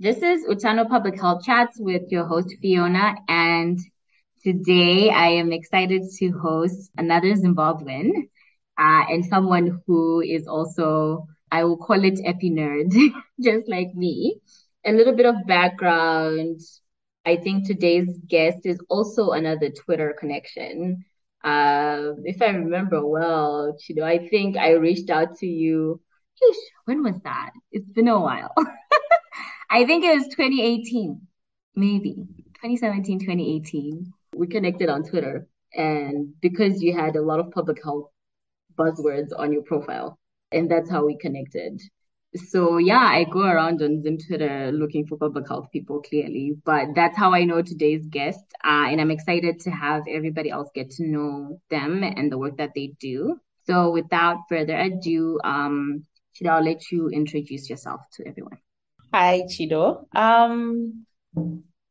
This is Utano Public Health Chats with your host Fiona, and today I am excited to host another Zimbabwean uh, and someone who is also, I will call it epi nerd, just like me. A little bit of background. I think today's guest is also another Twitter connection. Uh, if I remember well, you know, I think I reached out to you. when was that? It's been a while. I think it was 2018, maybe 2017, 2018. We connected on Twitter. And because you had a lot of public health buzzwords on your profile, and that's how we connected. So yeah, I go around on Zim Twitter looking for public health people clearly, but that's how I know today's guest. Uh, and I'm excited to have everybody else get to know them and the work that they do. So without further ado, um, Chido, I'll let you introduce yourself to everyone. Hi, Chido. Um,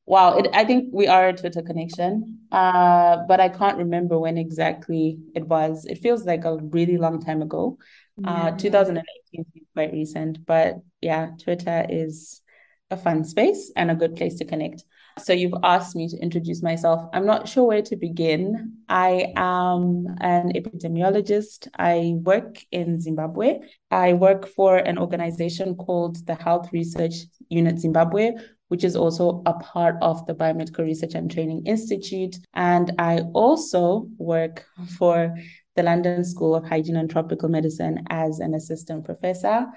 wow, it, I think we are a Twitter connection, uh, but I can't remember when exactly it was. It feels like a really long time ago. Uh, 2018 is quite recent, but yeah, Twitter is a fun space and a good place to connect. So you've asked me to introduce myself. I'm not sure where to begin. I am an epidemiologist. I work in Zimbabwe. I work for an organization called the Health Research Unit Zimbabwe, which is also a part of the Biomedical Research and Training Institute. And I also work for the London School of Hygiene and Tropical Medicine as an assistant professor.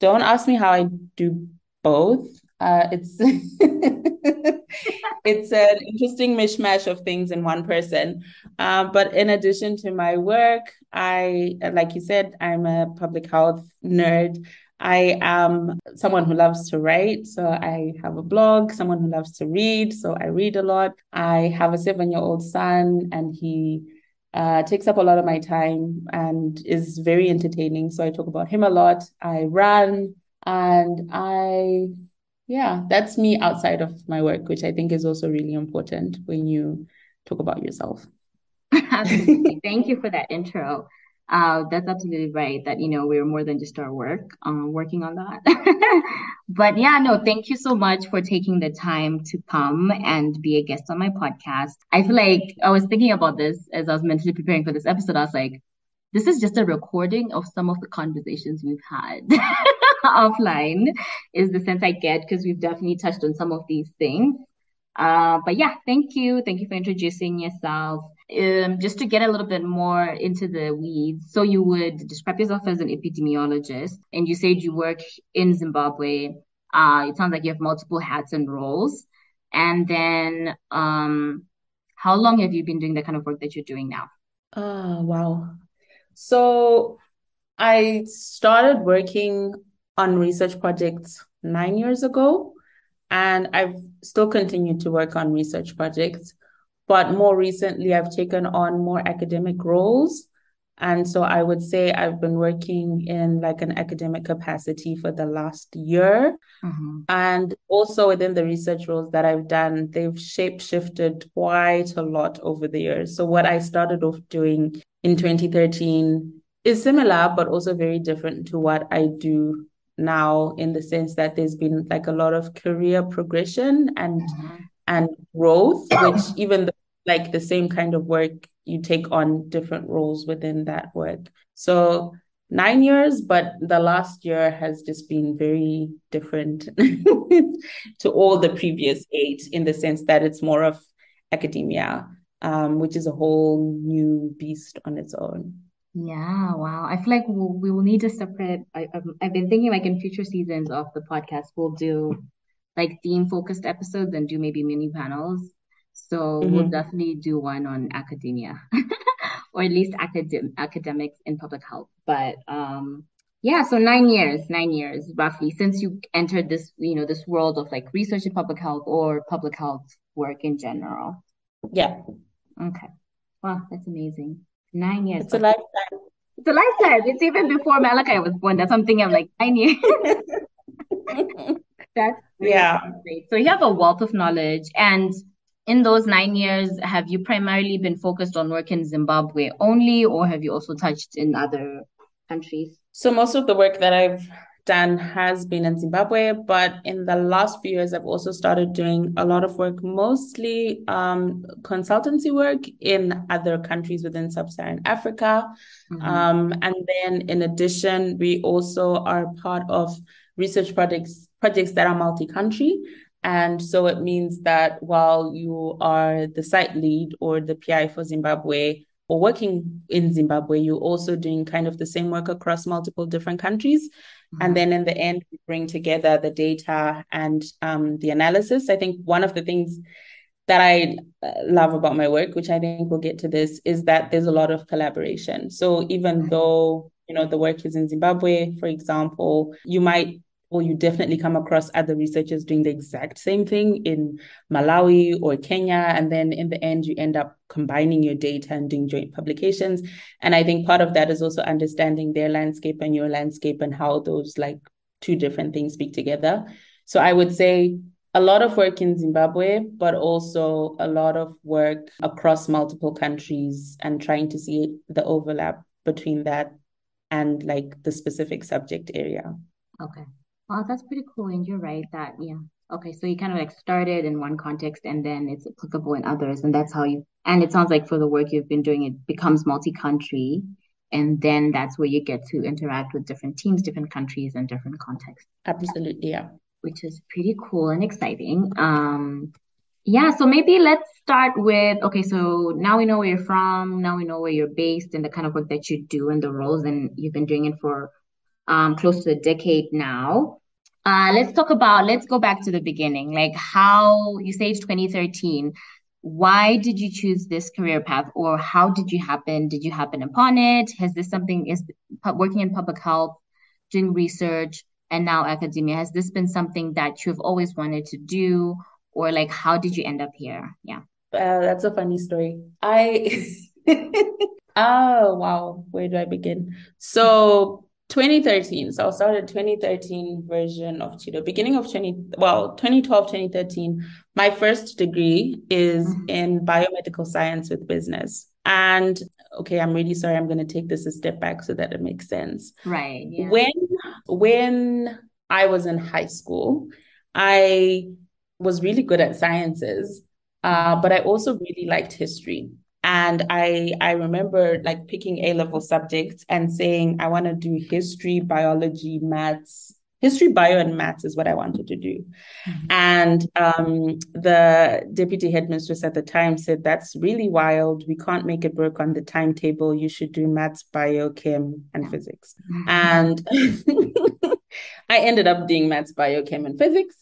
Don't ask me how I do both. Uh, it's it's an interesting mishmash of things in one person. Uh, but in addition to my work, I, like you said, I'm a public health nerd. I am someone who loves to write. So I have a blog, someone who loves to read. So I read a lot. I have a seven year old son, and he uh, takes up a lot of my time and is very entertaining. So I talk about him a lot. I run and I yeah, that's me outside of my work, which I think is also really important when you talk about yourself. absolutely. Thank you for that intro. Uh, that's absolutely right. That you know we're more than just our work. Um, working on that. but yeah, no, thank you so much for taking the time to come and be a guest on my podcast. I feel like I was thinking about this as I was mentally preparing for this episode. I was like, this is just a recording of some of the conversations we've had offline is the sense i get because we've definitely touched on some of these things. Uh, but yeah thank you. Thank you for introducing yourself. Um, just to get a little bit more into the weeds so you would describe yourself as an epidemiologist and you said you work in zimbabwe. Uh, it sounds like you have multiple hats and roles. And then um, how long have you been doing the kind of work that you're doing now? Oh wow. So I started working on research projects nine years ago, and I've still continued to work on research projects. But more recently, I've taken on more academic roles. And so I would say I've been working in like an academic capacity for the last year. Mm-hmm. And also within the research roles that I've done, they've shape shifted quite a lot over the years. So what I started off doing in 2013 is similar, but also very different to what I do now in the sense that there's been like a lot of career progression and mm-hmm. and growth, which even though like the same kind of work, you take on different roles within that work. So nine years, but the last year has just been very different to all the previous eight in the sense that it's more of academia um, which is a whole new beast on its own. Yeah, wow. I feel like we'll, we will need to separate. I, I've been thinking like in future seasons of the podcast, we'll do like theme focused episodes and do maybe mini panels. So mm-hmm. we'll definitely do one on academia or at least academ- academics in public health. But um, yeah, so nine years, nine years roughly since you entered this, you know, this world of like research in public health or public health work in general. Yeah. Okay. Wow, that's amazing. Nine years. It's a lifetime. It's a lifetime. It's even before Malachi was born. That's something I'm like nine years. that's yeah. Great. So you have a wealth of knowledge. And in those nine years, have you primarily been focused on work in Zimbabwe only, or have you also touched in other countries? So most of the work that I've done has been in Zimbabwe, but in the last few years, I've also started doing a lot of work, mostly um, consultancy work in other countries within sub-Saharan Africa. Mm-hmm. Um, and then, in addition, we also are part of research projects projects that are multi-country. And so it means that while you are the site lead or the PI for Zimbabwe, or working in Zimbabwe, you're also doing kind of the same work across multiple different countries. Mm-hmm. And then in the end, we bring together the data and um, the analysis. I think one of the things that I uh, love about my work, which I think we'll get to this, is that there's a lot of collaboration. So even though you know the work is in Zimbabwe, for example, you might or you definitely come across other researchers doing the exact same thing in Malawi or Kenya. And then in the end, you end up combining your data and doing joint publications. And I think part of that is also understanding their landscape and your landscape and how those like two different things speak together. So I would say a lot of work in Zimbabwe, but also a lot of work across multiple countries and trying to see the overlap between that and like the specific subject area. Okay. Oh, that's pretty cool. And you're right that, yeah. Okay. So you kind of like started in one context and then it's applicable in others. And that's how you, and it sounds like for the work you've been doing, it becomes multi country. And then that's where you get to interact with different teams, different countries, and different contexts. Absolutely. Yeah. Which is pretty cool and exciting. Um, yeah, so maybe let's start with okay, so now we know where you're from, now we know where you're based and the kind of work that you do and the roles, and you've been doing it for um, close to a decade now. Uh, let's talk about, let's go back to the beginning. Like how you say it's 2013. Why did you choose this career path or how did you happen? Did you happen upon it? Has this something, is working in public health, doing research, and now academia, has this been something that you've always wanted to do? Or like, how did you end up here? Yeah. Uh, that's a funny story. I, oh, wow. Where do I begin? So 2013. So I started 2013 version of Chido. Beginning of 20, well, 2012, 2013. My first degree is mm-hmm. in biomedical science with business. And okay, I'm really sorry. I'm going to take this a step back so that it makes sense. Right. Yeah. When when I was in high school, I was really good at sciences, uh, but I also really liked history. And I I remember like picking A level subjects and saying I want to do history, biology, maths. History, bio, and maths is what I wanted to do. Mm-hmm. And um, the deputy headmistress at the time said, That's really wild. We can't make it work on the timetable. You should do maths, bio, chem, and physics. Mm-hmm. And I ended up doing maths, bio, chem, and physics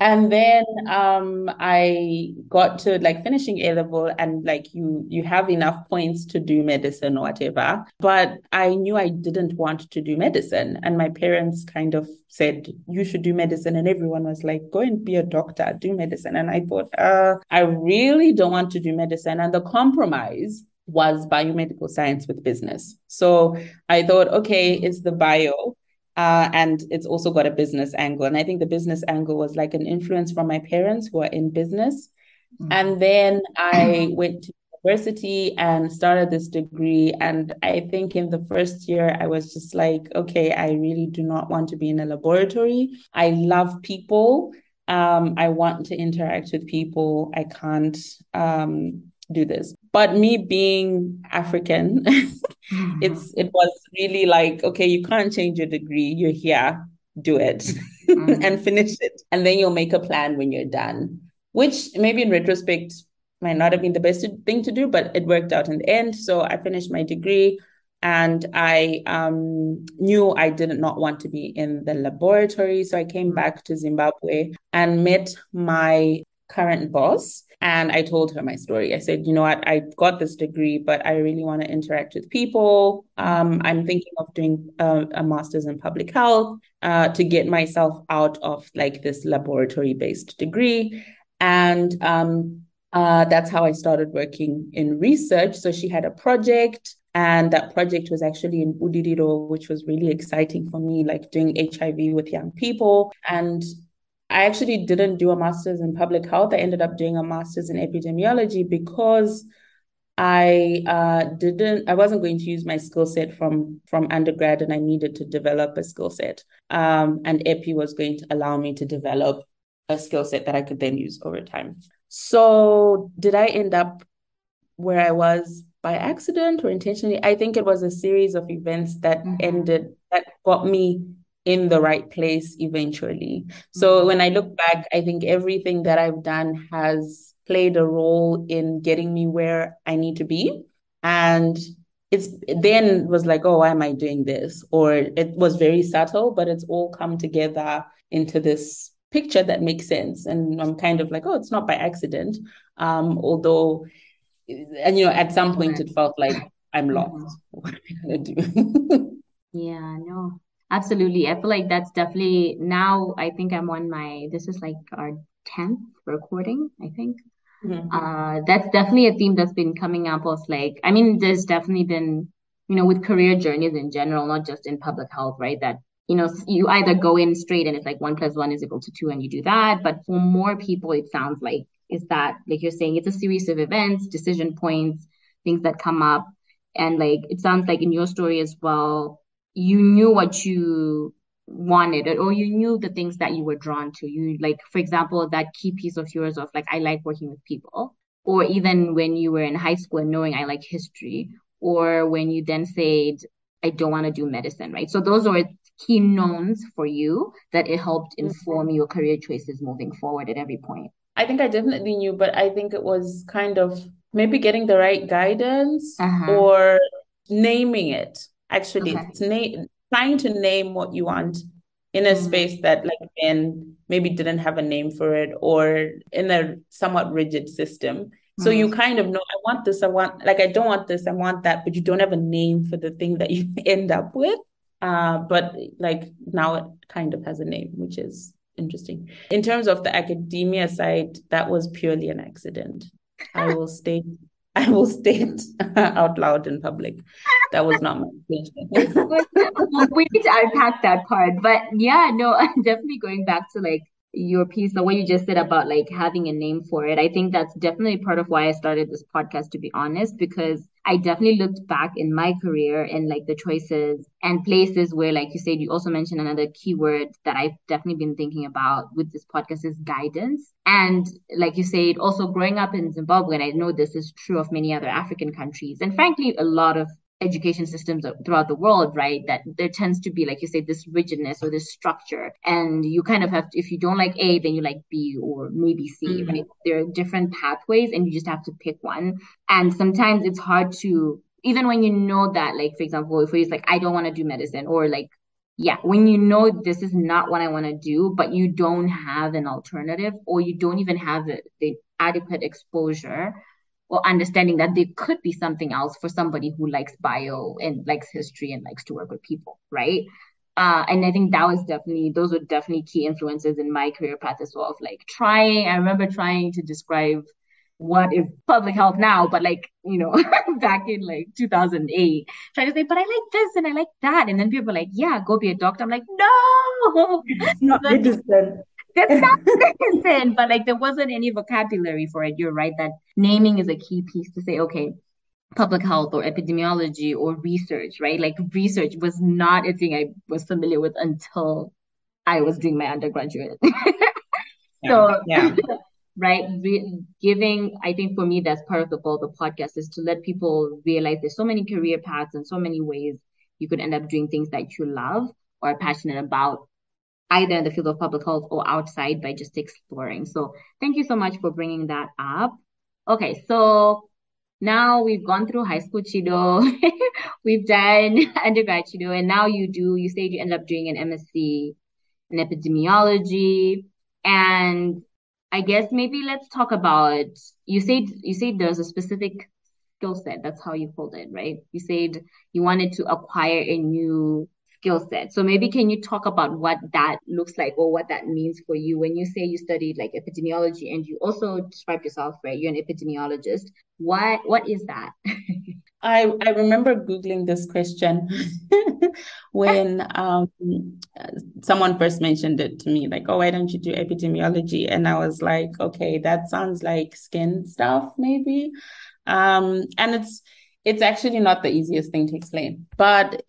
and then um i got to like finishing a level and like you you have enough points to do medicine or whatever. But i knew i didn't want to do medicine. And my parents kind of said you should do medicine. And everyone was like go and be a doctor. Do medicine. And i thought uh i really don't want to do medicine. And the compromise was biomedical science with business. So i thought okay it's the bio uh, and it's also got a business angle. And I think the business angle was like an influence from my parents who are in business. Mm-hmm. And then I went to university and started this degree. And I think in the first year, I was just like, okay, I really do not want to be in a laboratory. I love people. Um, I want to interact with people. I can't um, do this. But me being African, mm-hmm. it's it was really like, okay, you can't change your degree. You're here, do it mm-hmm. and finish it. And then you'll make a plan when you're done. Which maybe in retrospect might not have been the best thing to do, but it worked out in the end. So I finished my degree and I um, knew I did not want to be in the laboratory. So I came mm-hmm. back to Zimbabwe and met my current boss and I told her my story. I said, you know what, I got this degree, but I really want to interact with people. Um, I'm thinking of doing a, a master's in public health uh, to get myself out of like this laboratory based degree. And um, uh, that's how I started working in research. So she had a project. And that project was actually in Budiriro, which was really exciting for me, like doing HIV with young people. And I actually didn't do a master's in public health. I ended up doing a master's in epidemiology because I uh, didn't. I wasn't going to use my skill set from from undergrad, and I needed to develop a skill set. Um, and EPI was going to allow me to develop a skill set that I could then use over time. So, did I end up where I was by accident or intentionally? I think it was a series of events that mm-hmm. ended that got me in the right place eventually. So mm-hmm. when I look back, I think everything that I've done has played a role in getting me where I need to be. And it's then was like, oh, why am I doing this? Or it was very subtle, but it's all come together into this picture that makes sense. And I'm kind of like, oh, it's not by accident. Um, although, and you know, at some point it felt like I'm lost. Mm-hmm. What am I gonna do? yeah, no, absolutely. I feel like that's definitely now. I think I'm on my. This is like our tenth recording. I think. Mm-hmm. Uh, that's definitely a theme that's been coming up of like, I mean, there's definitely been, you know, with career journeys in general, not just in public health, right? That, you know, you either go in straight and it's like one plus one is equal to two and you do that. But for more people, it sounds like is that, like you're saying, it's a series of events, decision points, things that come up. And like, it sounds like in your story as well, you knew what you wanted or you knew the things that you were drawn to. You like for example that key piece of yours of like i like working with people. Or even when you were in high school and knowing i like history. Or when you then said i don't want to do medicine right? So those are key knowns for you that it helped mm-hmm. inform your career choices moving forward at every point. I think i definitely knew but i think it was kind of maybe getting the right guidance uh-huh. or naming it actually okay. it's na- trying to name what you want in a mm-hmm. space that like Ben maybe didn't have a name for it or in a somewhat rigid system. So mm-hmm. you kind of know I want this, I want like I don't want this, I want that, but you don't have a name for the thing that you end up with. Uh, but like now it kind of has a name, which is interesting. In terms of the academia side, that was purely an accident. I will state I will state out loud in public. That was not my intention. we need to unpack that part. But yeah, no, I'm definitely going back to like your piece, the way you just said about like having a name for it. I think that's definitely part of why I started this podcast, to be honest, because I definitely looked back in my career and like the choices and places where, like you said, you also mentioned another keyword that I've definitely been thinking about with this podcast is guidance. And like you said, also growing up in Zimbabwe, and I know this is true of many other African countries, and frankly, a lot of education systems throughout the world, right? That there tends to be, like you say, this rigidness or this structure. And you kind of have to, if you don't like A, then you like B or maybe C, mm-hmm. right? There are different pathways and you just have to pick one. And sometimes it's hard to, even when you know that, like, for example, if it's like, I don't want to do medicine or like, yeah, when you know this is not what I want to do, but you don't have an alternative or you don't even have the, the adequate exposure or understanding that there could be something else for somebody who likes bio and likes history and likes to work with people, right? Uh, and I think that was definitely those were definitely key influences in my career path as well. Of like trying, I remember trying to describe what is public health now, but like you know, back in like 2008, trying to say, but I like this and I like that, and then people are like, yeah, go be a doctor. I'm like, no, it's not medicine. That's not medicine, but like there wasn't any vocabulary for it. You're right that naming is a key piece to say, okay, public health or epidemiology or research, right? Like research was not a thing I was familiar with until I was doing my undergraduate. so yeah. right Re- giving i think for me that's part of the goal of the podcast is to let people realize there's so many career paths and so many ways you could end up doing things that you love or are passionate about either in the field of public health or outside by just exploring. So thank you so much for bringing that up. Okay, so now we've gone through high school Chido, we've done undergrad Chido, and now you do, you said you end up doing an MSc in epidemiology. And I guess maybe let's talk about, you said, you said there's a specific skill set. That's how you called it, right? You said you wanted to acquire a new skill set. So maybe can you talk about what that looks like or what that means for you when you say you studied like epidemiology and you also described yourself, right? You're an epidemiologist. What what is that? I I remember googling this question when um, someone first mentioned it to me, like, "Oh, why don't you do epidemiology?" And I was like, "Okay, that sounds like skin stuff, maybe." Um, and it's it's actually not the easiest thing to explain, but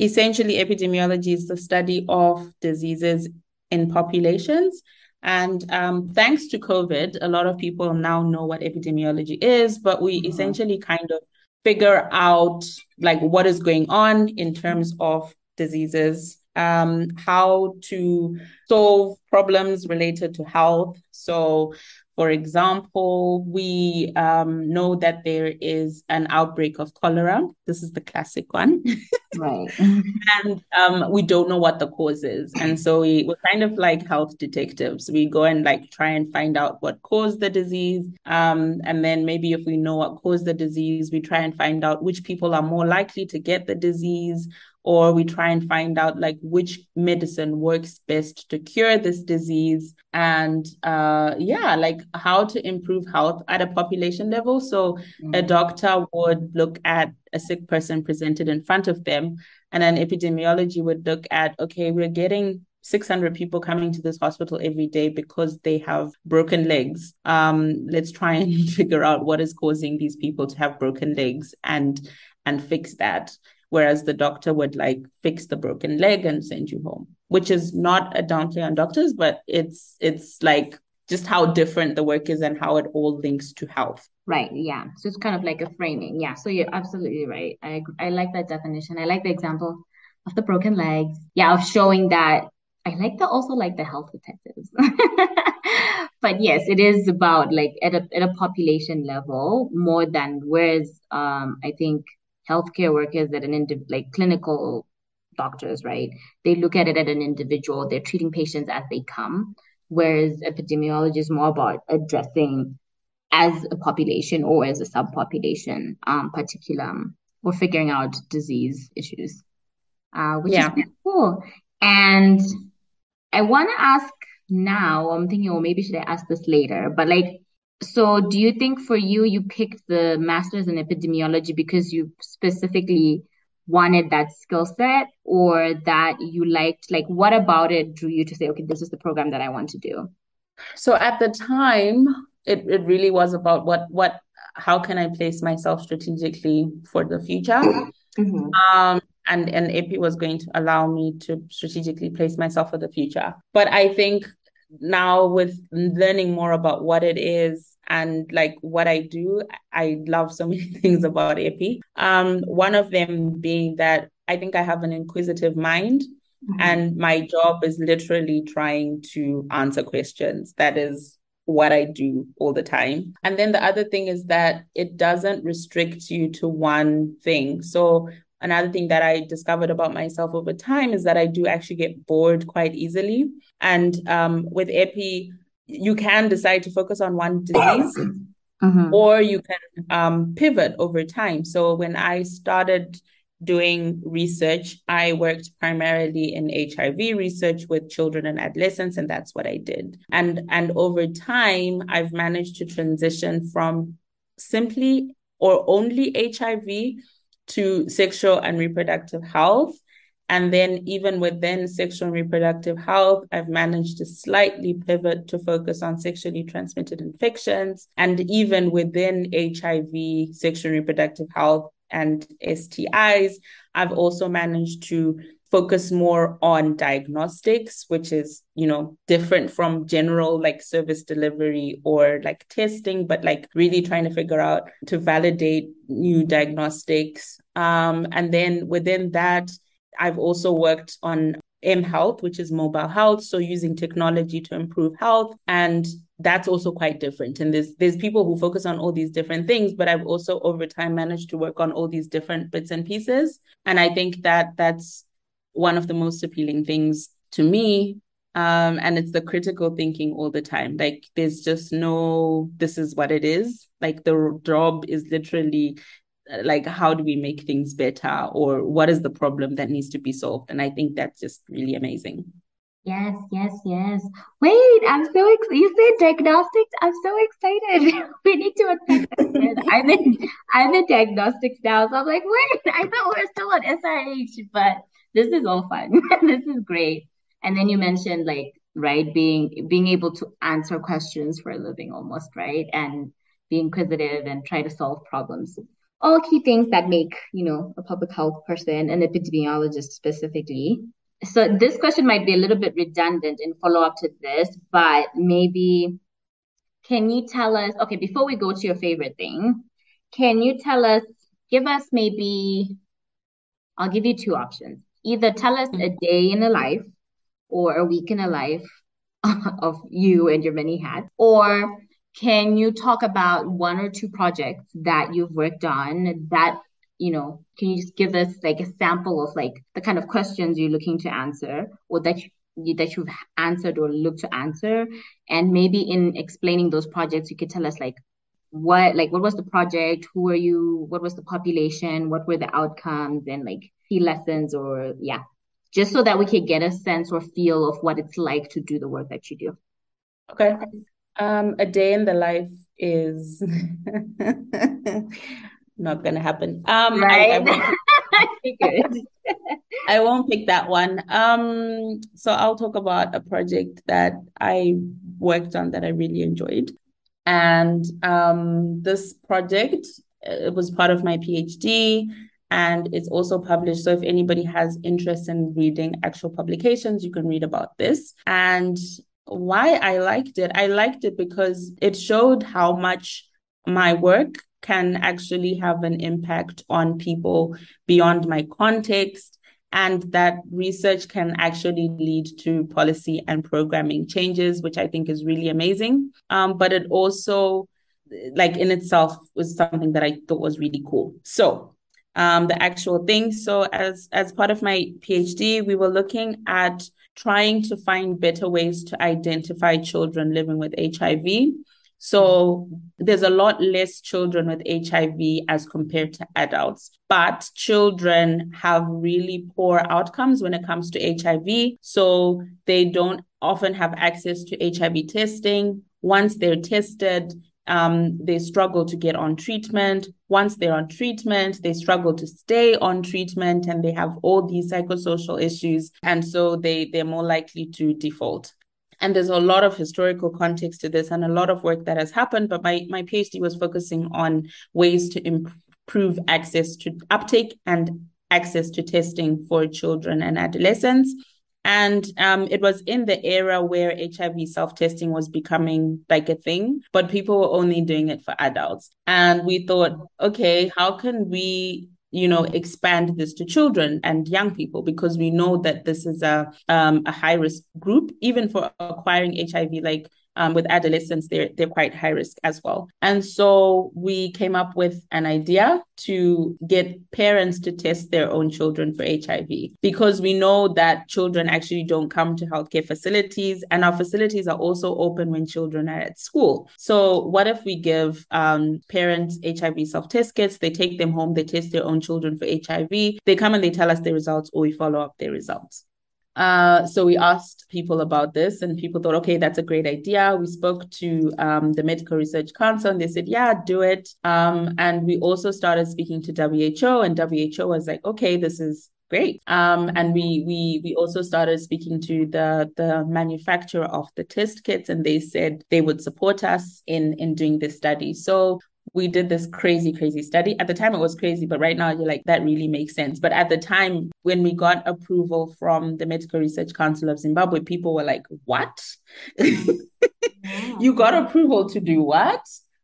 essentially epidemiology is the study of diseases in populations. And um, thanks to COVID, a lot of people now know what epidemiology is, but we mm-hmm. essentially kind of figure out like what is going on in terms of diseases um, how to solve problems related to health. So, for example, we um, know that there is an outbreak of cholera. This is the classic one. Right. and um, we don't know what the cause is. And so we, we're kind of like health detectives. We go and like try and find out what caused the disease. Um, and then maybe if we know what caused the disease, we try and find out which people are more likely to get the disease or we try and find out like which medicine works best to cure this disease and uh yeah like how to improve health at a population level so mm-hmm. a doctor would look at a sick person presented in front of them and an epidemiology would look at okay we're getting 600 people coming to this hospital every day because they have broken legs. Um, let's try and figure out what is causing these people to have broken legs and and fix that whereas the doctor would like fix the broken leg and send you home which is not a downplay on doctors but it's it's like just how different the work is and how it all links to health. Right yeah. So it's kind of like a framing. Yeah so you're absolutely right. I i like that definition. I like the example of the broken legs. Yeah of showing that i like the also like the health detectives. But yes it is about like at a, at a population level more than whereas um i think healthcare workers at an indiv- like clinical doctors, right? They look at it at an individual. They're treating patients as they come, whereas epidemiology is more about addressing as a population or as a subpopulation, um, particular or figuring out disease issues, uh, which yeah. is cool. And I want to ask now. I'm thinking, oh, maybe should I ask this later? But like, so do you think for you you picked the masters in epidemiology because you specifically wanted that skill set or that you liked? Like what about it drew you to say okay this is the program that i want to do so at the time it, it really was about what what how can i place myself strategically for the future? Mm-hmm. um and and epi was going to allow me to strategically place myself for the future. But i think now with learning more about what it is and like what I do, I love so many things about Epi. Um, one of them being that I think I have an inquisitive mind. Mm-hmm. And my job is literally trying to answer questions. That is what I do all the time. And then the other thing is that it doesn't restrict you to one thing. So another thing that I discovered about myself over time is that I do actually get bored quite easily. And um, with EPI, you can decide to focus on one disease. Mm-hmm. Or you can um, pivot over time. So when I started doing research, I worked primarily in HIV research with children and adolescents, and that's what I did. And and over time, I've managed to transition from simply or only HIV to sexual and reproductive health. And then, even within sexual and reproductive health, I've managed to slightly pivot to focus on sexually transmitted infections. And even within HIV, sexual and reproductive health, and STIs, I've also managed to focus more on diagnostics which is you know different from general like service delivery or like testing but like really trying to figure out to validate new diagnostics. Um, and then within that i've also worked on m health which is mobile health so using technology to improve health and that's also quite different. And there's there's people who focus on all these different things but i've also over time managed to work on all these different bits and pieces. And i think that that's one of the most appealing things to me. Um, and it's the critical thinking all the time. Like there's just no, this is what it is. Like the job is literally uh, like how do we make things better or what is the problem that needs to be solved and i think that's just really amazing yes yes yes wait i'm so excited you said diagnostics i'm so excited we need to i'm in i'm in diagnostics now so i'm like wait i thought we are still on srh but this is all fun. this is great. And then you mentioned like, right, being being able to answer questions for a living almost, right? And be inquisitive and try to solve problems. All key things that make, you know, a public health person, an epidemiologist specifically. So this question might be a little bit redundant in follow up to this, but maybe can you tell us, okay, before we go to your favorite thing, can you tell us, give us maybe, I'll give you two options. Either tell us a mm-hmm. day in a life or a week in a life of you and your many hats, or can you talk about one or two projects that you've worked on that you know can you just give us like a sample of like the kind of questions you're looking to answer or that you, that you've answered or looked to answer? And maybe in explaining those projects you could tell us like what like what was the project? Who are you? What was the population? What were the outcomes? And like key lessons or yeah. Just so that we can get a sense or feel of what it's like to do the work that you do. Okay. Um, a day in the life is not gonna happen. Um, right. I, I, won't, I won't pick that one. Um, so I'll talk about a project that I worked on that I really enjoyed, and um, this project it was part of my PhD and it's also published. So if anybody has interest in reading actual publications, you can read about this. And why I liked it. I liked it because it showed how much my work can actually have an impact on people beyond my context and that research can actually lead to policy and programming changes which i think is really amazing um, but it also like in itself was something that i thought was really cool so um, the actual thing so as as part of my phd we were looking at trying to find better ways to identify children living with HIV. So there's a lot less children with HIV as compared to adults, but children have really poor outcomes when it comes to HIV. So they don't often have access to HIV testing. Once they're tested, um, they struggle to get on treatment. Once they're on treatment, they struggle to stay on treatment and they have all these psychosocial issues. And so they, they're more likely to default. And there's a lot of historical context to this and a lot of work that has happened. But my, my PhD was focusing on ways to improve access to uptake and access to testing for children and adolescents. And um, it was in the era where HIV self testing was becoming like a thing, but people were only doing it for adults. And we thought, okay, how can we you know expand this to children and young people because we know that this is a um, a high risk group even for acquiring hiv like um, with adolescents, they're they're quite high risk as well. And so we came up with an idea to get parents to test their own children for HIV because we know that children actually don't come to healthcare facilities, and our facilities are also open when children are at school. So what if we give um, parents HIV self test kits? They take them home, they test their own children for HIV. They come and they tell us their results, or we follow up their results. Uh, so we asked people about this, and people thought, okay, that's a great idea. We spoke to um, the Medical Research Council, and they said, yeah, do it. Um, and we also started speaking to WHO, and WHO was like, okay, this is great. Um, and we we we also started speaking to the the manufacturer of the test kits, and they said they would support us in in doing this study. So we did this crazy, crazy study. At the time, it was crazy, but right now, you're like, that really makes sense. But at the time, when we got approval from the Medical Research Council of Zimbabwe, people were like, what? Mm-hmm. you got approval to do what?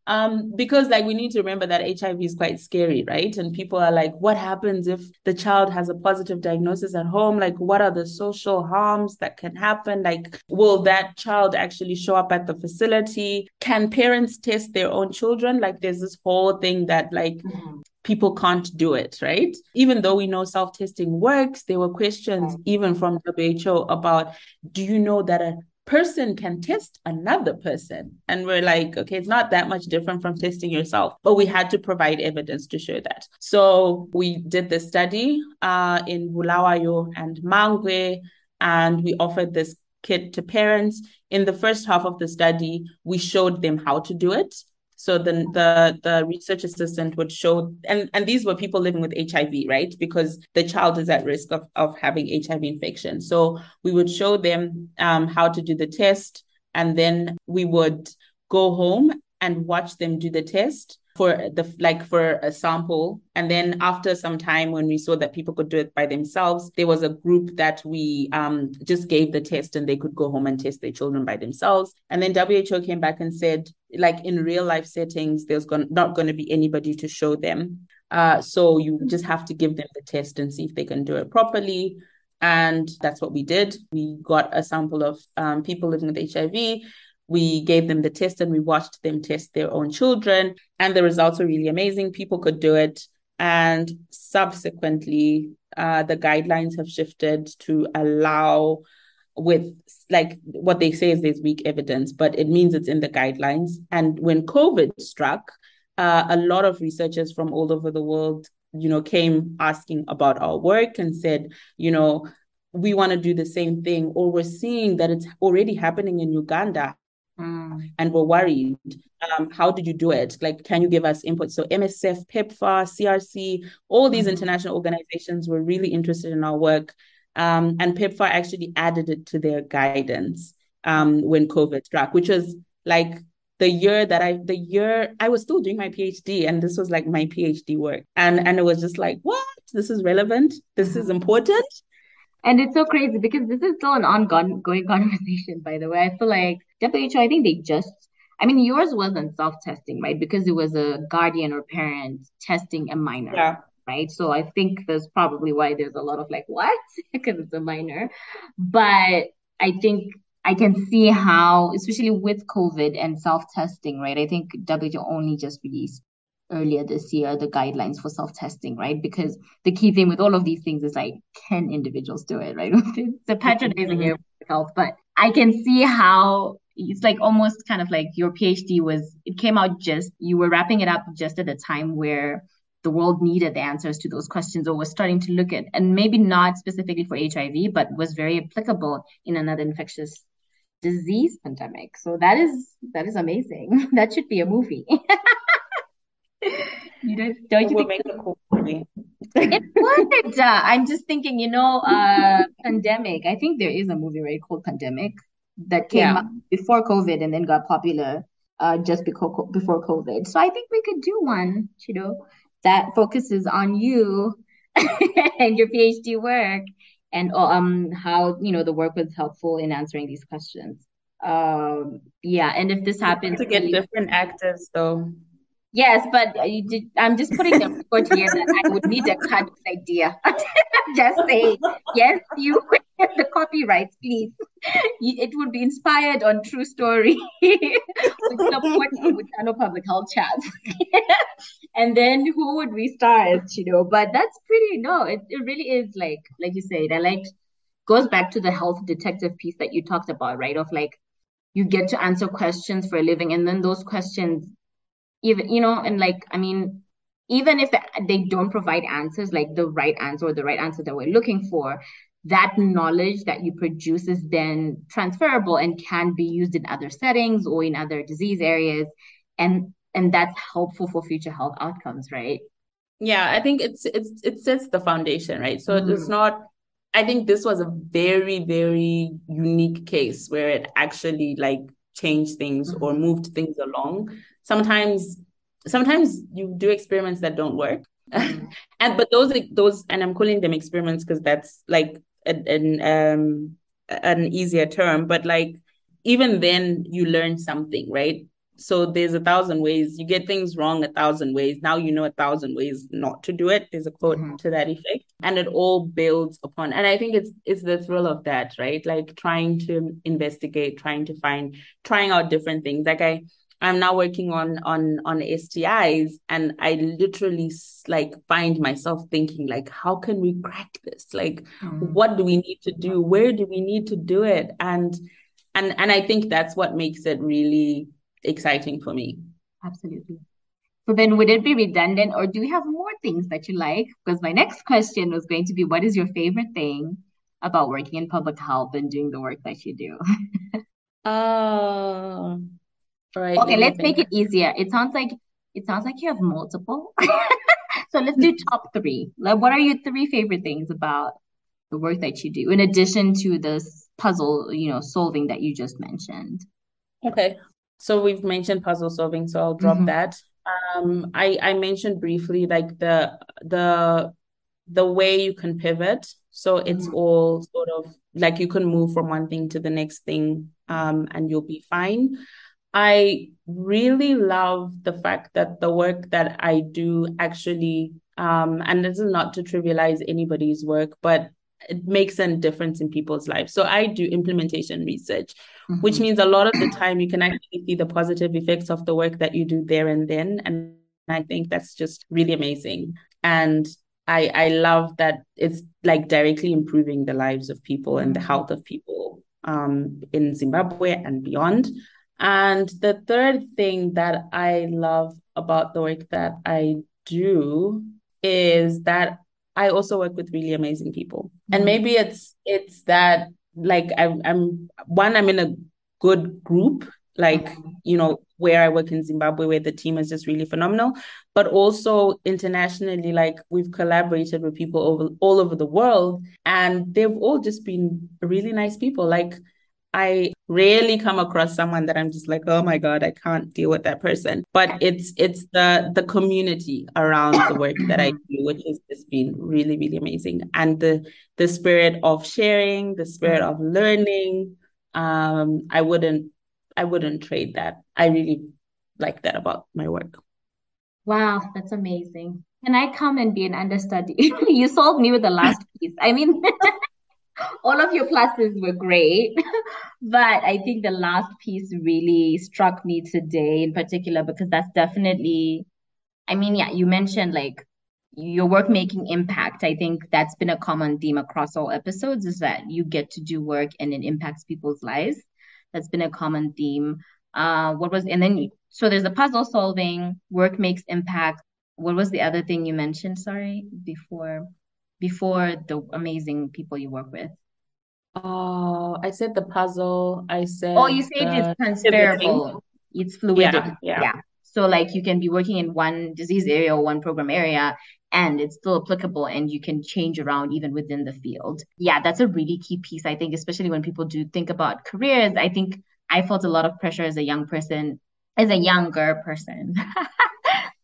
Um, because like we need to remember that HIV is quite scary, right? And people are like, what happens if the child has a positive diagnosis at home? Like, what are the social harms that can happen? Like, will that child actually show up at the facility? Can parents test their own children? Like, there's this whole thing that like mm-hmm people can't do it, right? Even though we know self testing works, there were questions even from WHO about do you know that a person can test another person. And we're like, okay, it's not that much different from testing yourself, but we had to provide evidence to show that. So we did the study uh, in Bulawayo and Mangwe, and we offered this kit to parents. In the first half of the study, we showed them how to do it. So the the the research assistant would show, and and these were people living with HIV, right? Because the child is at risk of of having HIV infection. So we would show them um, how to do the test, and then we would go home and watch them do the test for the like for a sample and then after some time when we saw that people could do it by themselves there was a group that we um, just gave the test and they could go home and test their children by themselves and then who came back and said like in real life settings there's going not going to be anybody to show them uh, so you just have to give them the test and see if they can do it properly and that's what we did we got a sample of um, people living with hiv we gave them the test and we watched them test their own children. And the results were really amazing. People could do it. And subsequently, uh, the guidelines have shifted to allow with like what they say is there's weak evidence, but it means it's in the guidelines. And when COVID struck, uh, a lot of researchers from all over the world, you know, came asking about our work and said, you know, we want to do the same thing, or we're seeing that it's already happening in Uganda. Mm. And we're worried. Um, how did you do it? Like, can you give us input? So, MSF, PEPFAR, CRC, all these mm. international organizations were really interested in our work. Um, and PEPFAR actually added it to their guidance um, when COVID struck, which was like the year that I, the year I was still doing my PhD, and this was like my PhD work, and and it was just like, what? This is relevant. This is mm-hmm. important. And it's so crazy because this is still an ongoing conversation, by the way. I feel like WHO, I think they just, I mean, yours wasn't self testing, right? Because it was a guardian or parent testing a minor. Yeah. Right. So I think that's probably why there's a lot of like, what? because it's a minor. But I think I can see how, especially with COVID and self testing, right? I think WHO only just released earlier this year the guidelines for self-testing right because the key thing with all of these things is like can individuals do it right a patronizing mm-hmm. health but i can see how it's like almost kind of like your phd was it came out just you were wrapping it up just at a time where the world needed the answers to those questions or was starting to look at and maybe not specifically for hiv but was very applicable in another infectious disease pandemic so that is that is amazing that should be a movie you don't don't you think a cool movie. it would. Uh, I'm just thinking, you know, uh, pandemic. I think there is a movie right called Pandemic that came yeah. before COVID and then got popular uh, just before before COVID. So I think we could do one, you know, that focuses on you and your PhD work and um how you know the work was helpful in answering these questions. Um, yeah, and if this happens, to get different actors though. Yes, but did, I'm just putting the record here that I would need a cut idea. just say yes, you get the copyrights, please. It would be inspired on true story with support with Channel Public Health Chats. and then who would we star as, you know? But that's pretty no, it, it really is like like you said, I like goes back to the health detective piece that you talked about, right? Of like you get to answer questions for a living, and then those questions even you know and like i mean even if they don't provide answers like the right answer or the right answer that we're looking for that knowledge that you produce is then transferable and can be used in other settings or in other disease areas and and that's helpful for future health outcomes right yeah i think it's it's it sets the foundation right so mm. it's not i think this was a very very unique case where it actually like changed things mm-hmm. or moved things along sometimes sometimes you do experiments that don't work. Mm-hmm. and but those those and i'm calling them experiments because that's like an um an easier term but like even then you learn something right? So there's a thousand ways. You get things wrong a thousand ways. Now you know a thousand ways not to do it. There's a quote mm-hmm. to that effect. And it all builds upon and i think it's it's the thrill of that right? Like trying to investigate trying to find trying out different things. Like i I'm now working on on on STIs and I literally like find myself thinking like how can we crack this? Like mm. what do we need to do? Where do we need to do it? And and and I think that's what makes it really exciting for me. Absolutely. So then would it be redundant or do you have more things that you like? Because my next question was going to be what is your favorite thing about working in public health and doing the work that you do? Uh Right. Okay, let's make it easier. It sounds like it sounds like you have multiple. so let's do top three. Like, what are your three favorite things about the work that you do, in addition to this puzzle, you know, solving that you just mentioned? Okay. So we've mentioned puzzle solving, so I'll drop mm-hmm. that. Um, I I mentioned briefly like the the the way you can pivot. So it's mm-hmm. all sort of like you can move from one thing to the next thing, um, and you'll be fine. I really love the fact that the work that I do actually, um, and this is not to trivialize anybody's work, but it makes a difference in people's lives. So I do implementation research, mm-hmm. which means a lot of the time you can actually see the positive effects of the work that you do there and then. And I think that's just really amazing. And I I love that it's like directly improving the lives of people and the mm-hmm. health of people um, in Zimbabwe and beyond. And the third thing that I love about the work that I do is that I also work with really amazing people. Mm-hmm. And maybe it's it's that like I'm I'm one, I'm in a good group, like, mm-hmm. you know, where I work in Zimbabwe, where the team is just really phenomenal, but also internationally, like we've collaborated with people over all over the world, and they've all just been really nice people. Like I rarely come across someone that I'm just like, oh my God, I can't deal with that person. But it's it's the the community around the work that I do, which has just been really, really amazing. And the the spirit of sharing, the spirit of learning. Um, I wouldn't I wouldn't trade that. I really like that about my work. Wow, that's amazing. Can I come and be an understudy? you sold me with the last piece. I mean all of your pluses were great, but I think the last piece really struck me today in particular because that's definitely, I mean, yeah, you mentioned like your work making impact. I think that's been a common theme across all episodes is that you get to do work and it impacts people's lives. That's been a common theme. Uh, what was, and then, so there's a puzzle solving, work makes impact. What was the other thing you mentioned? Sorry, before before the amazing people you work with? Oh, I said the puzzle. I said. Oh, you said it's transferable. It's fluid. Yeah, yeah. yeah. So like you can be working in one disease area or one program area and it's still applicable and you can change around even within the field. Yeah, that's a really key piece, I think, especially when people do think about careers. I think I felt a lot of pressure as a young person, as a younger person.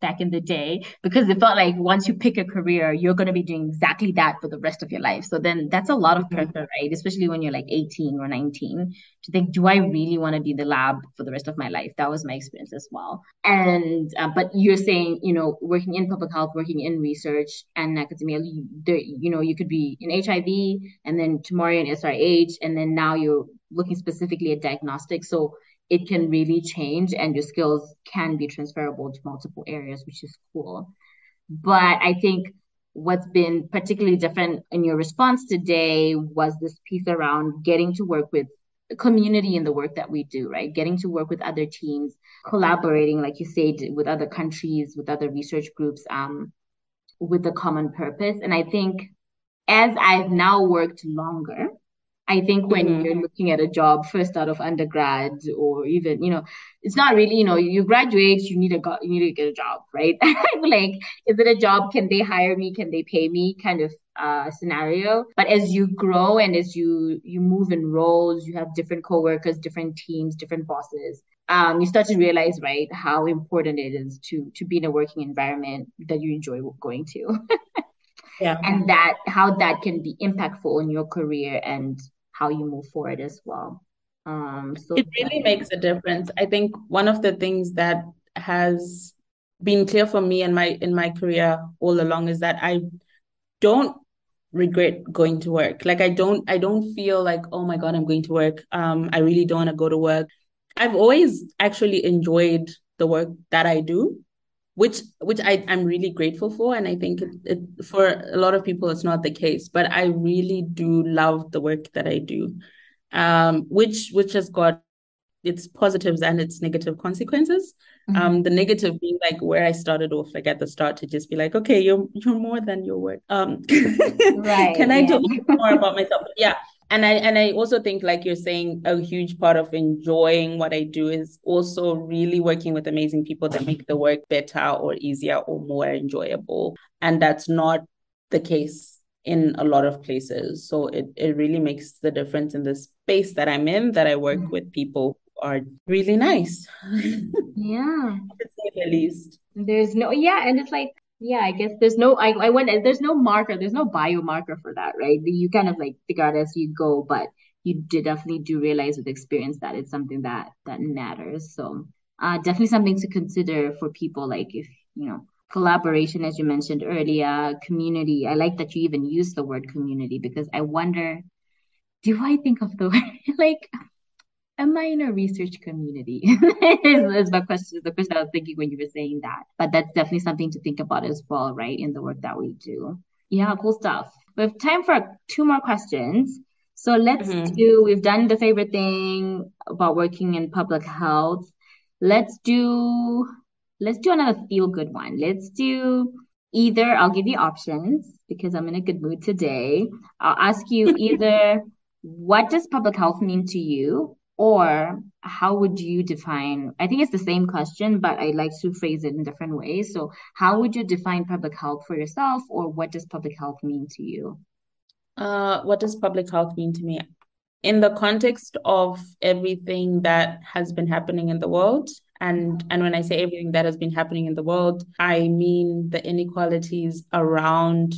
back in the day because it felt like once you pick a career, you're going to be doing exactly that for the rest of your life. So then that's a lot of mm-hmm. pressure, right? Especially when you're like 18 or 19 to think, do I really want to be the lab for the rest of my life? That was my experience as well. And, uh, but you're saying, you know, working in public health, working in research and academia, you, there, you know, you could be in HIV and then tomorrow in SRH, and then now you're looking specifically at diagnostics. So it can really change and your skills can be transferable to multiple areas, which is cool. But I think what's been particularly different in your response today was this piece around getting to work with community in the work that we do, right? Getting to work with other teams, collaborating, like you said, with other countries, with other research groups, um, with a common purpose. And I think as I've now worked longer, I think when mm-hmm. you're looking at a job first out of undergrad or even, you know, it's not really, you know, you graduate, you need a you need to get a job, right? like, is it a job? Can they hire me? Can they pay me? Kind of uh, scenario. But as you grow and as you you move in roles, you have different coworkers, different teams, different bosses. Um, you start to realize, right, how important it is to to be in a working environment that you enjoy going to. yeah. And that how that can be impactful in your career and how you move forward as well. Um, so it really makes a difference. I think one of the things that has been clear for me in my in my career all along is that I don't regret going to work. Like I don't I don't feel like oh my god I'm going to work. Um, I really don't want to go to work. I've always actually enjoyed the work that I do which which I, I'm really grateful for. And I think it, it, for a lot of people, it's not the case, but I really do love the work that I do, um, which which has got its positives and its negative consequences. Mm-hmm. Um, the negative being like where I started off, like at the start, to just be like, okay, you're you're more than your work. Um, right. Can I yeah. talk more about myself? Yeah and I and I also think, like you're saying, a huge part of enjoying what I do is also really working with amazing people that make the work better or easier or more enjoyable. And that's not the case in a lot of places. So it, it really makes the difference in the space that I'm in that I work mm-hmm. with people who are really nice. yeah. say the least. There's no, yeah. And it's like, yeah, I guess there's no, I, I went, there's no marker, there's no biomarker for that, right? You kind of like figure out as you go, but you definitely do realize with experience that it's something that, that matters. So, uh, definitely something to consider for people like if, you know, collaboration, as you mentioned earlier, community. I like that you even use the word community because I wonder, do I think of the word like, am I in a research community? is, my question. The question I was thinking when you were saying that. But that's definitely something to think about as well, right? In the work that we do. Yeah, cool stuff. We have time for two more questions. So let's mm-hmm. do, we've done the favorite thing about working in public health. Let's do let's do another feel good one. Let's do either I'll give you options because I'm in a good mood today. I'll ask you either what does public health mean to you or how would you define I think it's the same question but I like to phrase it in different ways. So how would you define public health for yourself or what does public health mean to you? Uh what does public health mean to me? In the context of everything that has been happening in the world, and and when i say everything that has been happening in the world i mean the inequalities around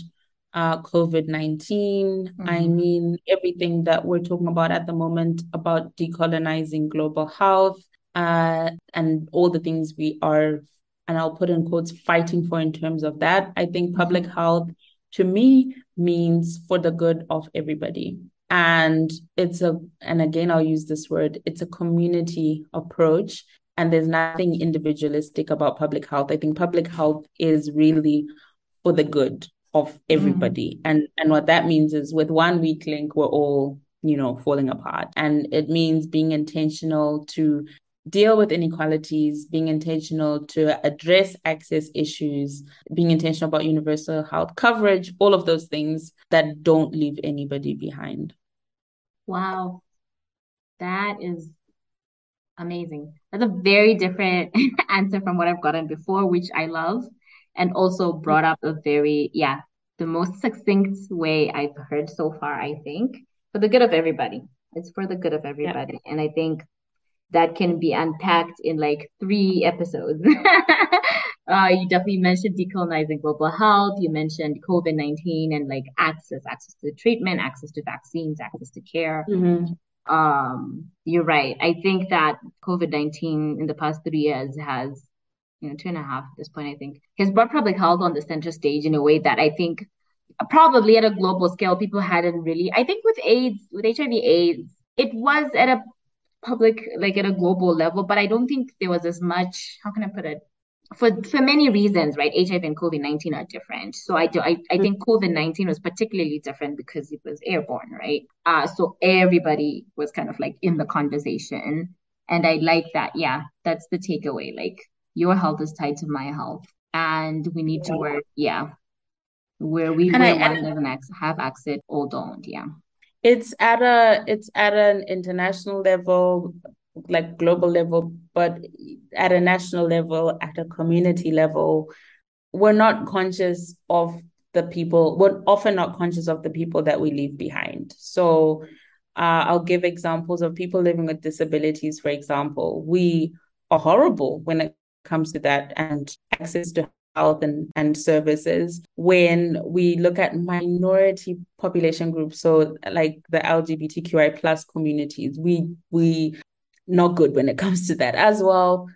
uh, covid-19 mm-hmm. i mean everything that we're talking about at the moment about decolonizing global health uh, and all the things we are and i'll put in quotes fighting for in terms of that i think public mm-hmm. health to me means for the good of everybody and it's a and again i'll use this word it's a community approach and there's nothing individualistic about public health. I think public health is really for the good of everybody. Mm. And and what that means is with one weak link, we're all, you know, falling apart. And it means being intentional to deal with inequalities, being intentional to address access issues, being intentional about universal health coverage, all of those things that don't leave anybody behind. Wow. That is Amazing. That's a very different answer from what I've gotten before, which I love. And also brought up a very, yeah, the most succinct way I've heard so far, I think, for the good of everybody. It's for the good of everybody. Yeah. And I think that can be unpacked in like three episodes. uh, you definitely mentioned decolonizing global health. You mentioned COVID 19 and like access, access to treatment, access to vaccines, access to care. Mm-hmm um, you're right. I think that COVID 19 in the past three years has, you know, two and a half at this point, I think, has brought public health on the center stage in a way that I think probably at a global scale, people hadn't really. I think with AIDS, with HIV AIDS, it was at a public, like at a global level, but I don't think there was as much, how can I put it? for for many reasons, right? HIV and COVID nineteen are different. So I do I, I think COVID nineteen was particularly different because it was airborne, right? Uh so everybody was kind of like in the conversation. And I like that. Yeah, that's the takeaway. Like your health is tied to my health. And we need to work, yeah. Where we and where I, one doesn't have access or don't, yeah. It's at a it's at an international level like global level, but at a national level, at a community level, we're not conscious of the people, we're often not conscious of the people that we leave behind. So uh, I'll give examples of people living with disabilities, for example. We are horrible when it comes to that and access to health and, and services. When we look at minority population groups so like the lgbtqi plus communities we we not good when it comes to that as well.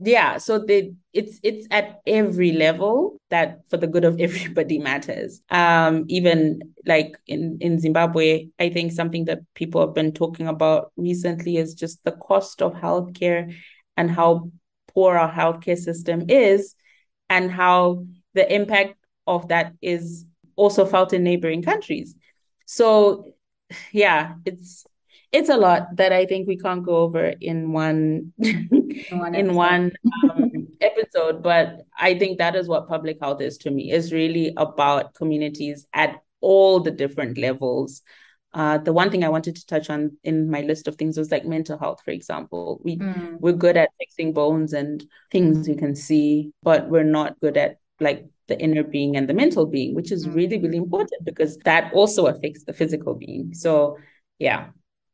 Yeah so the it's it's at every level that for the good of everybody matters. Um even like in in zimbabwe i think something that people have been talking about recently is just the cost of healthcare and how poor our healthcare system is and how the impact of that is also felt in neighboring countries so yeah it's it's a lot that I think we can't go over in one one in one um, episode. But I think that is what public health is to me. Is really about communities at all the different levels. Uh, the one thing I wanted to touch on in my list of things was like mental health, for example. We mm. we're good at fixing bones and things you can see, but we're not good at like the inner being and the mental being, which is mm. really really important because that also affects the physical being. So yeah,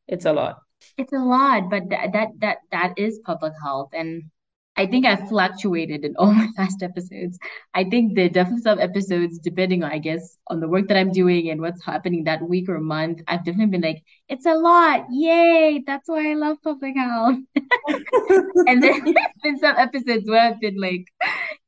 it's a lot. It's a lot, but that that that that is public health, and I think I've fluctuated in all my past episodes. I think there are definitely some episodes, depending on, I guess, on the work that I'm doing and what's happening that week or month, I've definitely been like, it's a lot. Yay. That's why I love public health. and there's been some episodes where I've been like,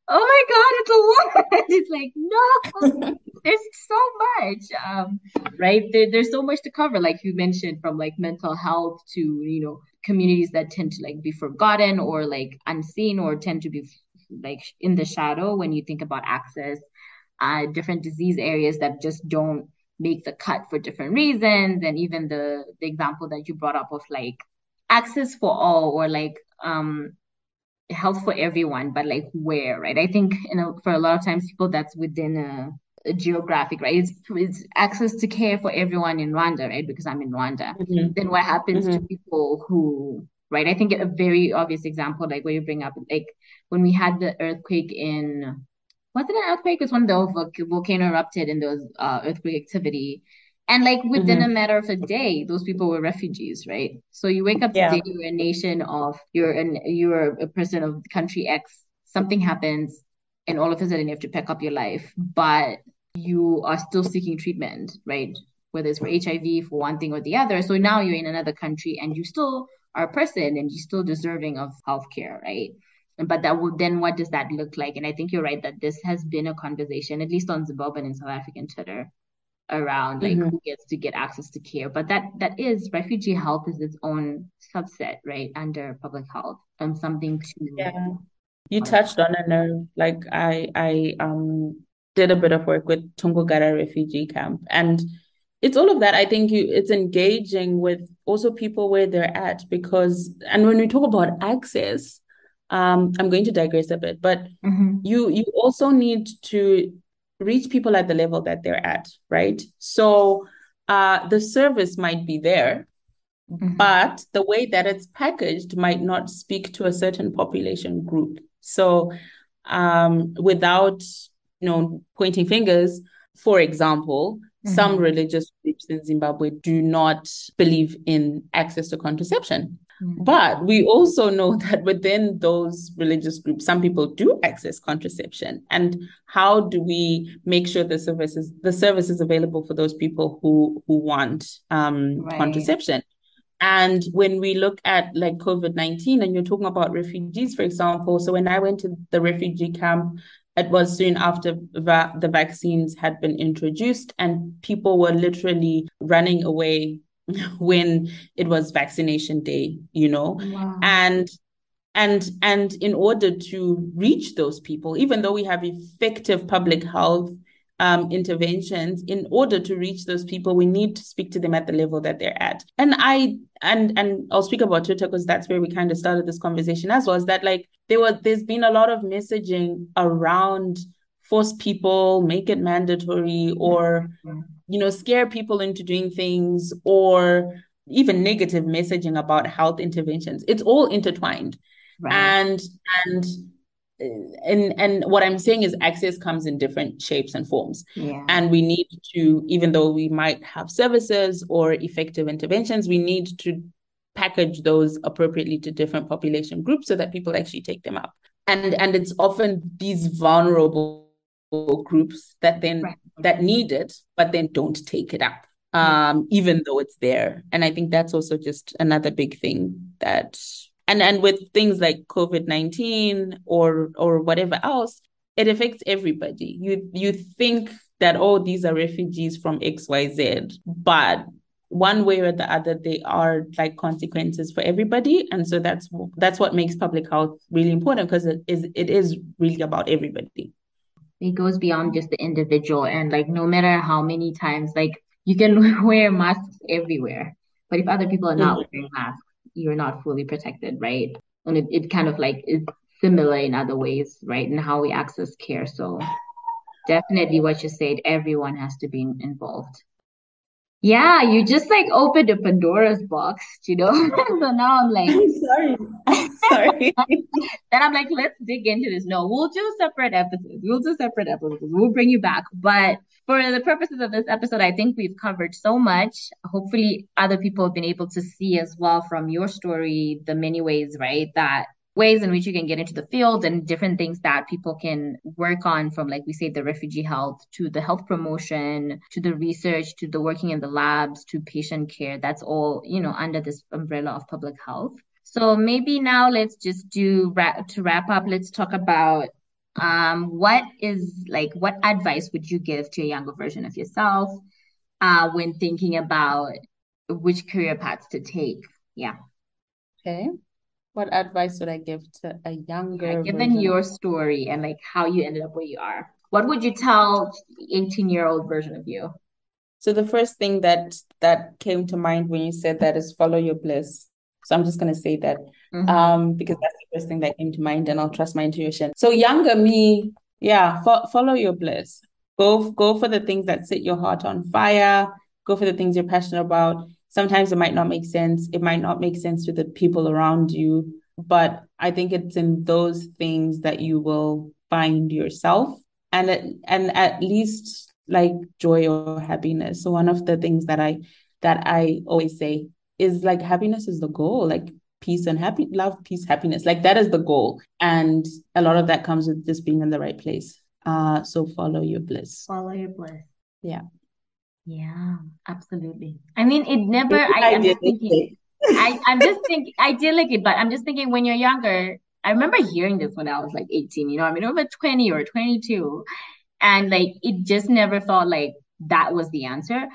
oh my God, it's a lot. it's like, no, there's so much. Um, right. There, there's so much to cover, like you mentioned, from like mental health to, you know, communities that tend to like be forgotten or like unseen or tend to be like in the shadow when you think about access, uh, different disease areas that just don't make the cut for different reasons. And even the, the example that you brought up of like access for all or like, um, health for everyone, but like where, right? I think you know for a lot of times people that's within a, a geographic, right? It's, it's access to care for everyone in Rwanda, right? Because I'm in Rwanda. Mm-hmm. Then what happens mm-hmm. to people who, right? I think a very obvious example, like where you bring up, like when we had the earthquake in, was it an earthquake? It was when the volcano erupted and there was uh, earthquake activity and like within mm-hmm. a matter of a day, those people were refugees, right? So you wake up yeah. today, you're a nation of, you're an, you're a person of country X, something happens, and all of a sudden you have to pack up your life, but you are still seeking treatment, right? Whether it's for HIV, for one thing or the other. So now you're in another country and you still are a person and you're still deserving of healthcare, right? But that would then what does that look like? And I think you're right that this has been a conversation, at least on Zimbabwe and in South African Twitter, around like mm-hmm. who gets to get access to care but that that is refugee health is its own subset right under public health and something to yeah you touched on a nerve like i i um did a bit of work with Tongogara refugee camp and it's all of that i think you it's engaging with also people where they're at because and when we talk about access um i'm going to digress a bit but mm-hmm. you you also need to reach people at the level that they're at, right? So uh, the service might be there, mm-hmm. but the way that it's packaged might not speak to a certain population group. So um, without you know pointing fingers, for example, mm-hmm. some religious groups in Zimbabwe do not believe in access to contraception. Mm. But we also know that within those religious groups, some people do access contraception. And how do we make sure the services the service is available for those people who who want um, right. contraception? And when we look at like COVID 19 and you're talking about refugees, for example, so when I went to the refugee camp, it was soon after va- the vaccines had been introduced, and people were literally running away when it was vaccination day, you know? Wow. And and and in order to reach those people, even though we have effective public health um, interventions, in order to reach those people, we need to speak to them at the level that they're at. And I and and I'll speak about Twitter because that's where we kind of started this conversation as well. Is that like there was there's been a lot of messaging around force people, make it mandatory, or you know, scare people into doing things or even negative messaging about health interventions. It's all intertwined. Right. And and and and what I'm saying is access comes in different shapes and forms. Yeah. And we need to, even though we might have services or effective interventions, we need to package those appropriately to different population groups so that people actually take them up. And and it's often these vulnerable groups that then right. that need it but then don't take it up um even though it's there and i think that's also just another big thing that and and with things like covid-19 or or whatever else it affects everybody. You you think that oh these are refugees from xyz but one way or the other they are like consequences for everybody. And so that's that's what makes public health really important because it is it is really about everybody. It goes beyond just the individual. And like no matter how many times like you can wear masks everywhere but if other people are not mm-hmm. wearing masks you're not fully protected right? And it, it kind of like is similar in other ways right and how we access care. So definitely what you said everyone has to be involved Yeah, you just like opened a Pandora's box, you know? so now I'm like, I'm sorry. sorry. then I'm like, let's dig into this. No, we'll do separate episodes. We'll do separate episodes. We'll bring you back. But for the purposes of this episode, I think we've covered so much. Hopefully, other people have been able to see as well from your story the many ways, right? That ways in which you can get into the field and different things that people can work on from like we say the refugee health to the health promotion to the research to the working in the labs to patient care. That's all you know under this umbrella of public health. So maybe now let's just do to wrap up let's talk about um what is like what advice would you give to a younger version of yourself uh when thinking about which career paths to take? Yeah. Okay what advice would I give to a younger yeah, given version? your story and like how you ended up where you are? What would you tell the 18 year old version of you? So the first thing that that came to mind when you said that is follow your bliss. So I'm just gonna say that mm-hmm. um, because that's the first thing that came to mind, and I'll trust my intuition. So younger me, yeah, fo- follow your bliss. Go go for the things that set your heart on fire. Go for the things you're passionate about sometimes it might not make sense. It might not make sense to the people around you. But I think it's in those things that you will find yourself and and at least like joy or happiness. So one of the things that I that I always say is like happiness is the goal. Like peace and happy love, peace, happiness. Like that is the goal. And a lot of that comes with just being in the right place. Uh so follow your bliss. Follow your bliss. Yeah. Yeah, absolutely. I mean, it never, I, am just thinking, I, I'm just thinking, idyllically, but I'm just thinking when you're younger, I remember hearing this when I was like 18, you know, I mean, over 20 or 22. And like, it just never felt like that was the answer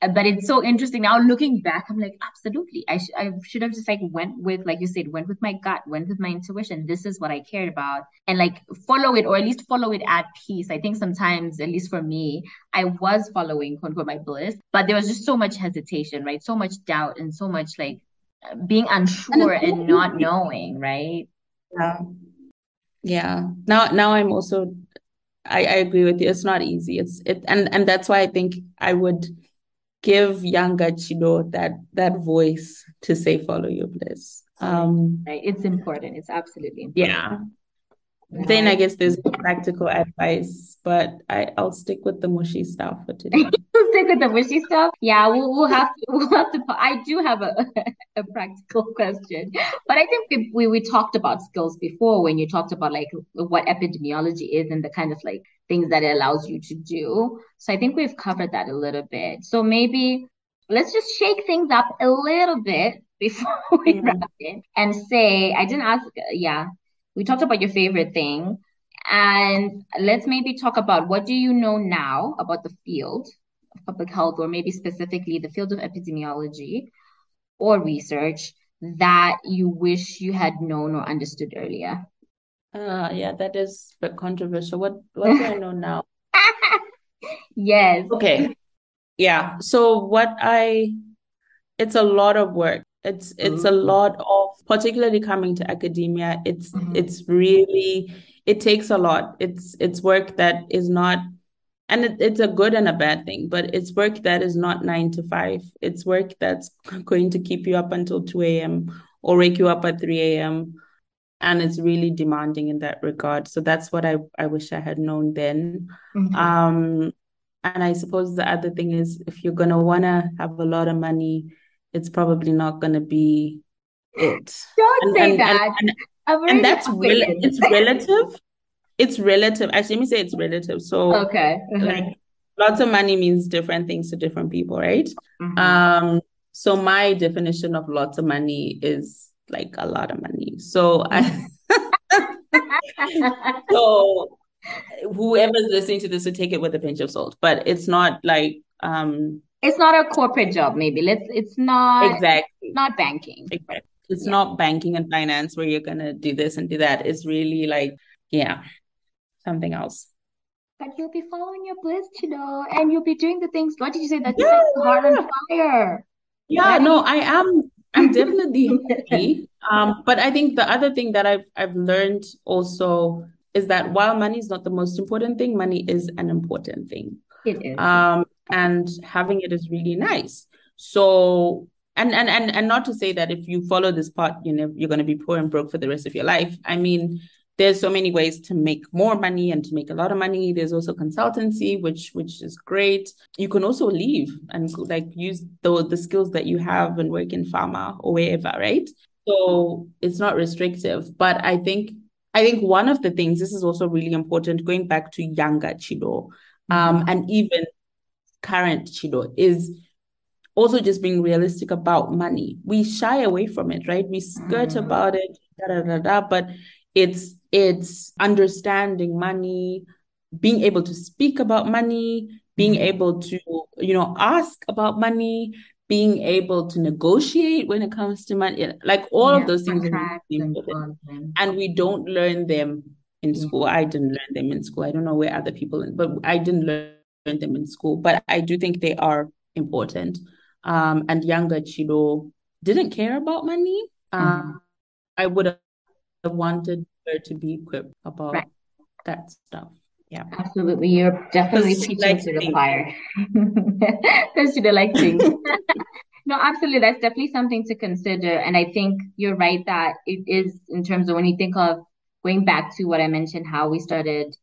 but it's so interesting. Now looking back i'm like absolutely. I, sh- I should have just like went with like you said went with my gut went with my intuition. This is what i cared about. And like follow it or at least follow it at peace. I think sometimes at least for me i was following quote unquote my bliss but there was just so much hesitation right? So much doubt and so much like being unsure and not knowing right? Yeah. Yeah. Now now i'm also I, I agree with you. It's not easy. It's it and and that's why I think I would give younger Chido that that voice to say follow your bliss. Um, right. It's important. It's absolutely important. Yeah. Then I guess there's practical advice, but I, I'll stick with the mushy stuff for today. stick with the mushy stuff. Yeah, we'll, we'll have to. We'll have to. I do have a, a practical question, but I think we, we we talked about skills before when you talked about like what epidemiology is and the kind of like things that it allows you to do. So I think we've covered that a little bit. So maybe let's just shake things up a little bit before we mm-hmm. wrap it and say, I didn't ask, yeah, we talked about your favorite thing. And let's maybe talk about what do you know now about the field of public health, or maybe specifically the field of epidemiology or research that you wish you had known or understood earlier? Uh, yeah, that is a bit controversial. What what do I know now? yes. Okay. Yeah. So what I it's a lot of work. It's it's mm-hmm. a lot of particularly coming to academia. It's mm-hmm. it's really it takes a lot. It's it's work that is not and it, it's a good and a bad thing, but it's work that is not nine to five. It's work that's going to keep you up until 2 a.m. or wake you up at 3 a.m and it's really demanding in that regard so that's what i i wish i had known then mm-hmm. um and i suppose the other thing is if you're going to want to have a lot of money it's probably not going to be it don't and, say and, that and, and that's rel- it's relative it's relative actually let me say it's relative so okay uh-huh. like lots of money means different things to different people right mm-hmm. um so my definition of lots of money is like a lot of money. So I so whoever's listening to this will take it with a pinch of salt. But it's not like um it's not a corporate job, maybe. Let's it's not exactly not banking. Exactly. It's yeah. not banking and finance where you're gonna do this and do that. It's really like, yeah, something else. But you'll be following your bliss, you know, and you'll be doing the things. What did you say? That yeah, set the heart on fire. Yeah, right? no, I am I'm definitely happy. Um, but I think the other thing that I've I've learned also is that while money is not the most important thing, money is an important thing. It is. Um, and having it is really nice. So and and and and not to say that if you follow this path, you know, you're going to be poor and broke for the rest of your life. I mean, there's so many ways to make more money and to make a lot of money there's also consultancy which which is great you can also leave and like use the the skills that you have and work in pharma or wherever right so it's not restrictive but i think i think one of the things this is also really important going back to younger chido um, mm-hmm. and even current chido is also just being realistic about money we shy away from it right we skirt mm-hmm. about it da, da, da, da, but it's it's understanding money, being able to speak about money, being mm-hmm. able to, you know, ask about money, being able to negotiate when it comes to money. Like all yeah, of those things are important. And we don't learn them in school. I didn't learn them in school. I don't know where other people, but I didn't learn them in school. But I do think they are important. Um, and younger Chido didn't care about money. Um, mm-hmm. I would have wanted her to be equipped about right. that stuff. Yeah. Absolutely. You're definitely preaching to the choir. Because she like things. no, absolutely. That's definitely something to consider. And I think you're right that it is in terms of when you think of going back to what I mentioned, how we started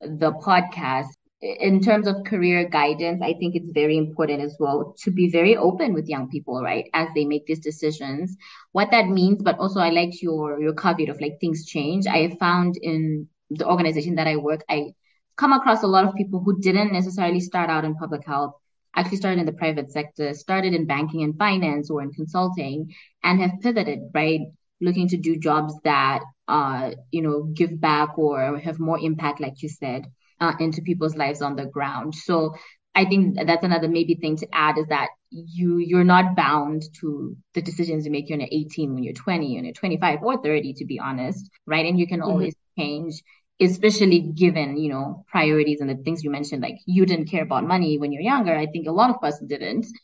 the podcast, in terms of career guidance, I think it's very important as well to be very open with young people, right, as they make these decisions. What that means, but also I liked your your caveat of like things change. I found in the organization that I work, I come across a lot of people who didn't necessarily start out in public health, actually started in the private sector, started in banking and finance or in consulting, and have pivoted, right, looking to do jobs that uh, you know, give back or have more impact, like you said uh, into people's lives on the ground. So I think that's another maybe thing to add is that you you're not bound to the decisions you make when you're 18, when you're 20, when you're 25 or 30, to be honest, right? And you can mm-hmm. always change, especially given you know priorities and the things you mentioned. Like you didn't care about money when you're younger. I think a lot of us didn't.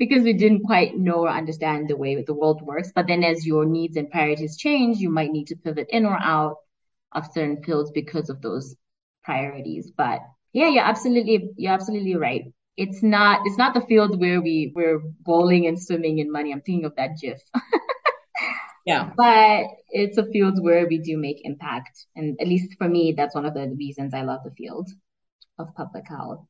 because we didn't quite know or understand the way the world works. But then as your needs and priorities change, you might need to pivot in or out of certain fields because of those priorities. But yeah, you're absolutely you're absolutely right. It's not it's not the field where we we're bowling and swimming in money. I'm thinking of that GIF. yeah. But it's a field where we do make impact. And at least for me, that's one of the reasons I love the field of public health.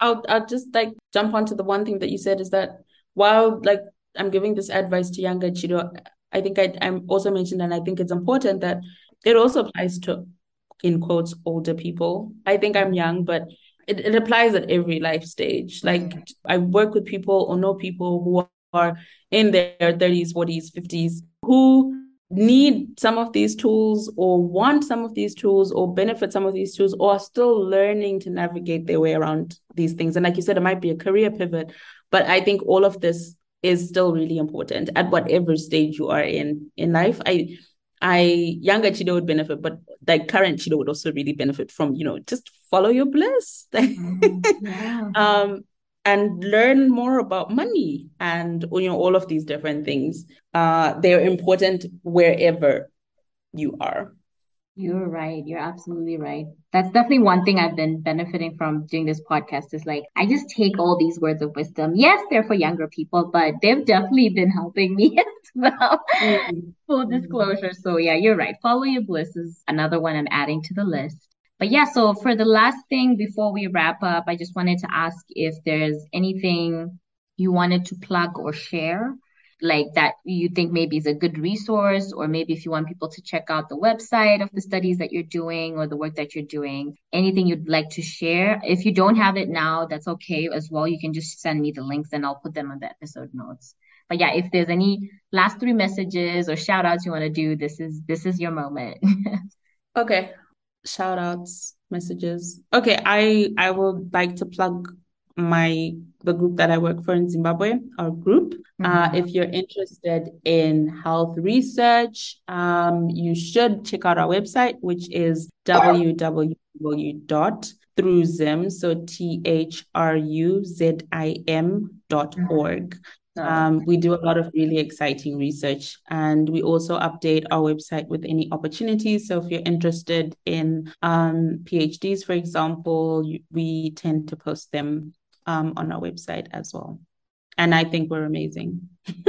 I'll I'll just like jump onto the one thing that you said is that while like I'm giving this advice to younger Chido, I think I I'm also mentioned and I think it's important that it also applies to in quotes older people. I think I'm young, but it, it applies at every life stage. Like. I work with people or know people who are in their 30s, 40s, 50s who need some of these tools or want some of these tools or benefit some of these tools or are still learning to navigate their way around these things. And like you said, it might be a career pivot, but I think all of this is still really important at whatever stage you are in in life. I I younger Chido would benefit, but like current Chido would also really benefit from, you know, just follow your bliss. Mm, yeah. um, and learn more about money and you know all of these different things. Uh, they're important wherever you are. You're right. You're absolutely right. That's definitely one thing I've been benefiting from doing this podcast is like, I just take all these words of wisdom. Yes, they're for younger people, but they've definitely been helping me as well. Mm-hmm. Full disclosure. So yeah, you're right. Follow your bliss is another one I'm adding to the list. But yeah, so for the last thing before we wrap up, I just wanted to ask if there's anything you wanted to plug or share like that you think maybe is a good resource or maybe if you want people to check out the website of the studies that you're doing or the work that you're doing anything you'd like to share. If you don't have it now that's okay as well. You can just send me the links and i'll put them on the episode notes. But yeah if there's any last three messages or shout outs you want to do this is this is your moment. Okay. Shout outs messages. Okay i i would like to plug my the group that I work for in Zimbabwe, our group. Uh, mm-hmm. Uh, if you're interested in health research, um, you should check out our website, which is www.thruzim, so T H R U Z I M dot org. Um, we do a lot of really exciting research and we also update our website with any opportunities. So if you're interested in um, PhDs, for example, we tend to post them um, on our website as well. And I think we're amazing.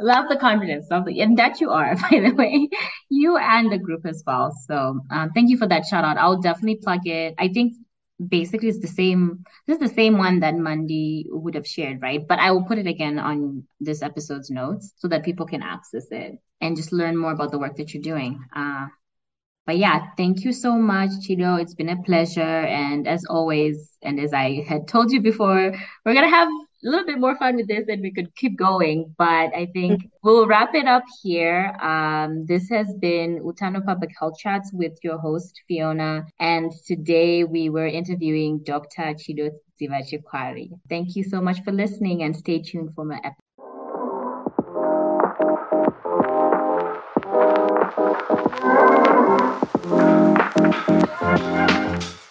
Love the confidence, love the, and that you are, by the way, you and the group as well. So um, thank you for that shout out. I'll definitely plug it. I think basically it's the same. This is the same one that Mandy would have shared, right? But I will put it again on this episode's notes so that people can access it and just learn more about the work that you're doing. Uh, but yeah, thank you so much, Chido. It's been a pleasure. And as always, and as I had told you before, we're gonna have a little bit more fun with this and we could keep going. But I think mm-hmm. we'll wrap it up here. Um, this has been Utano Public Health Chats with your host, Fiona. And today we were interviewing Dr. Chido Dziva Chikwari. Thank you so much for listening and stay tuned for more episodes. Thank you.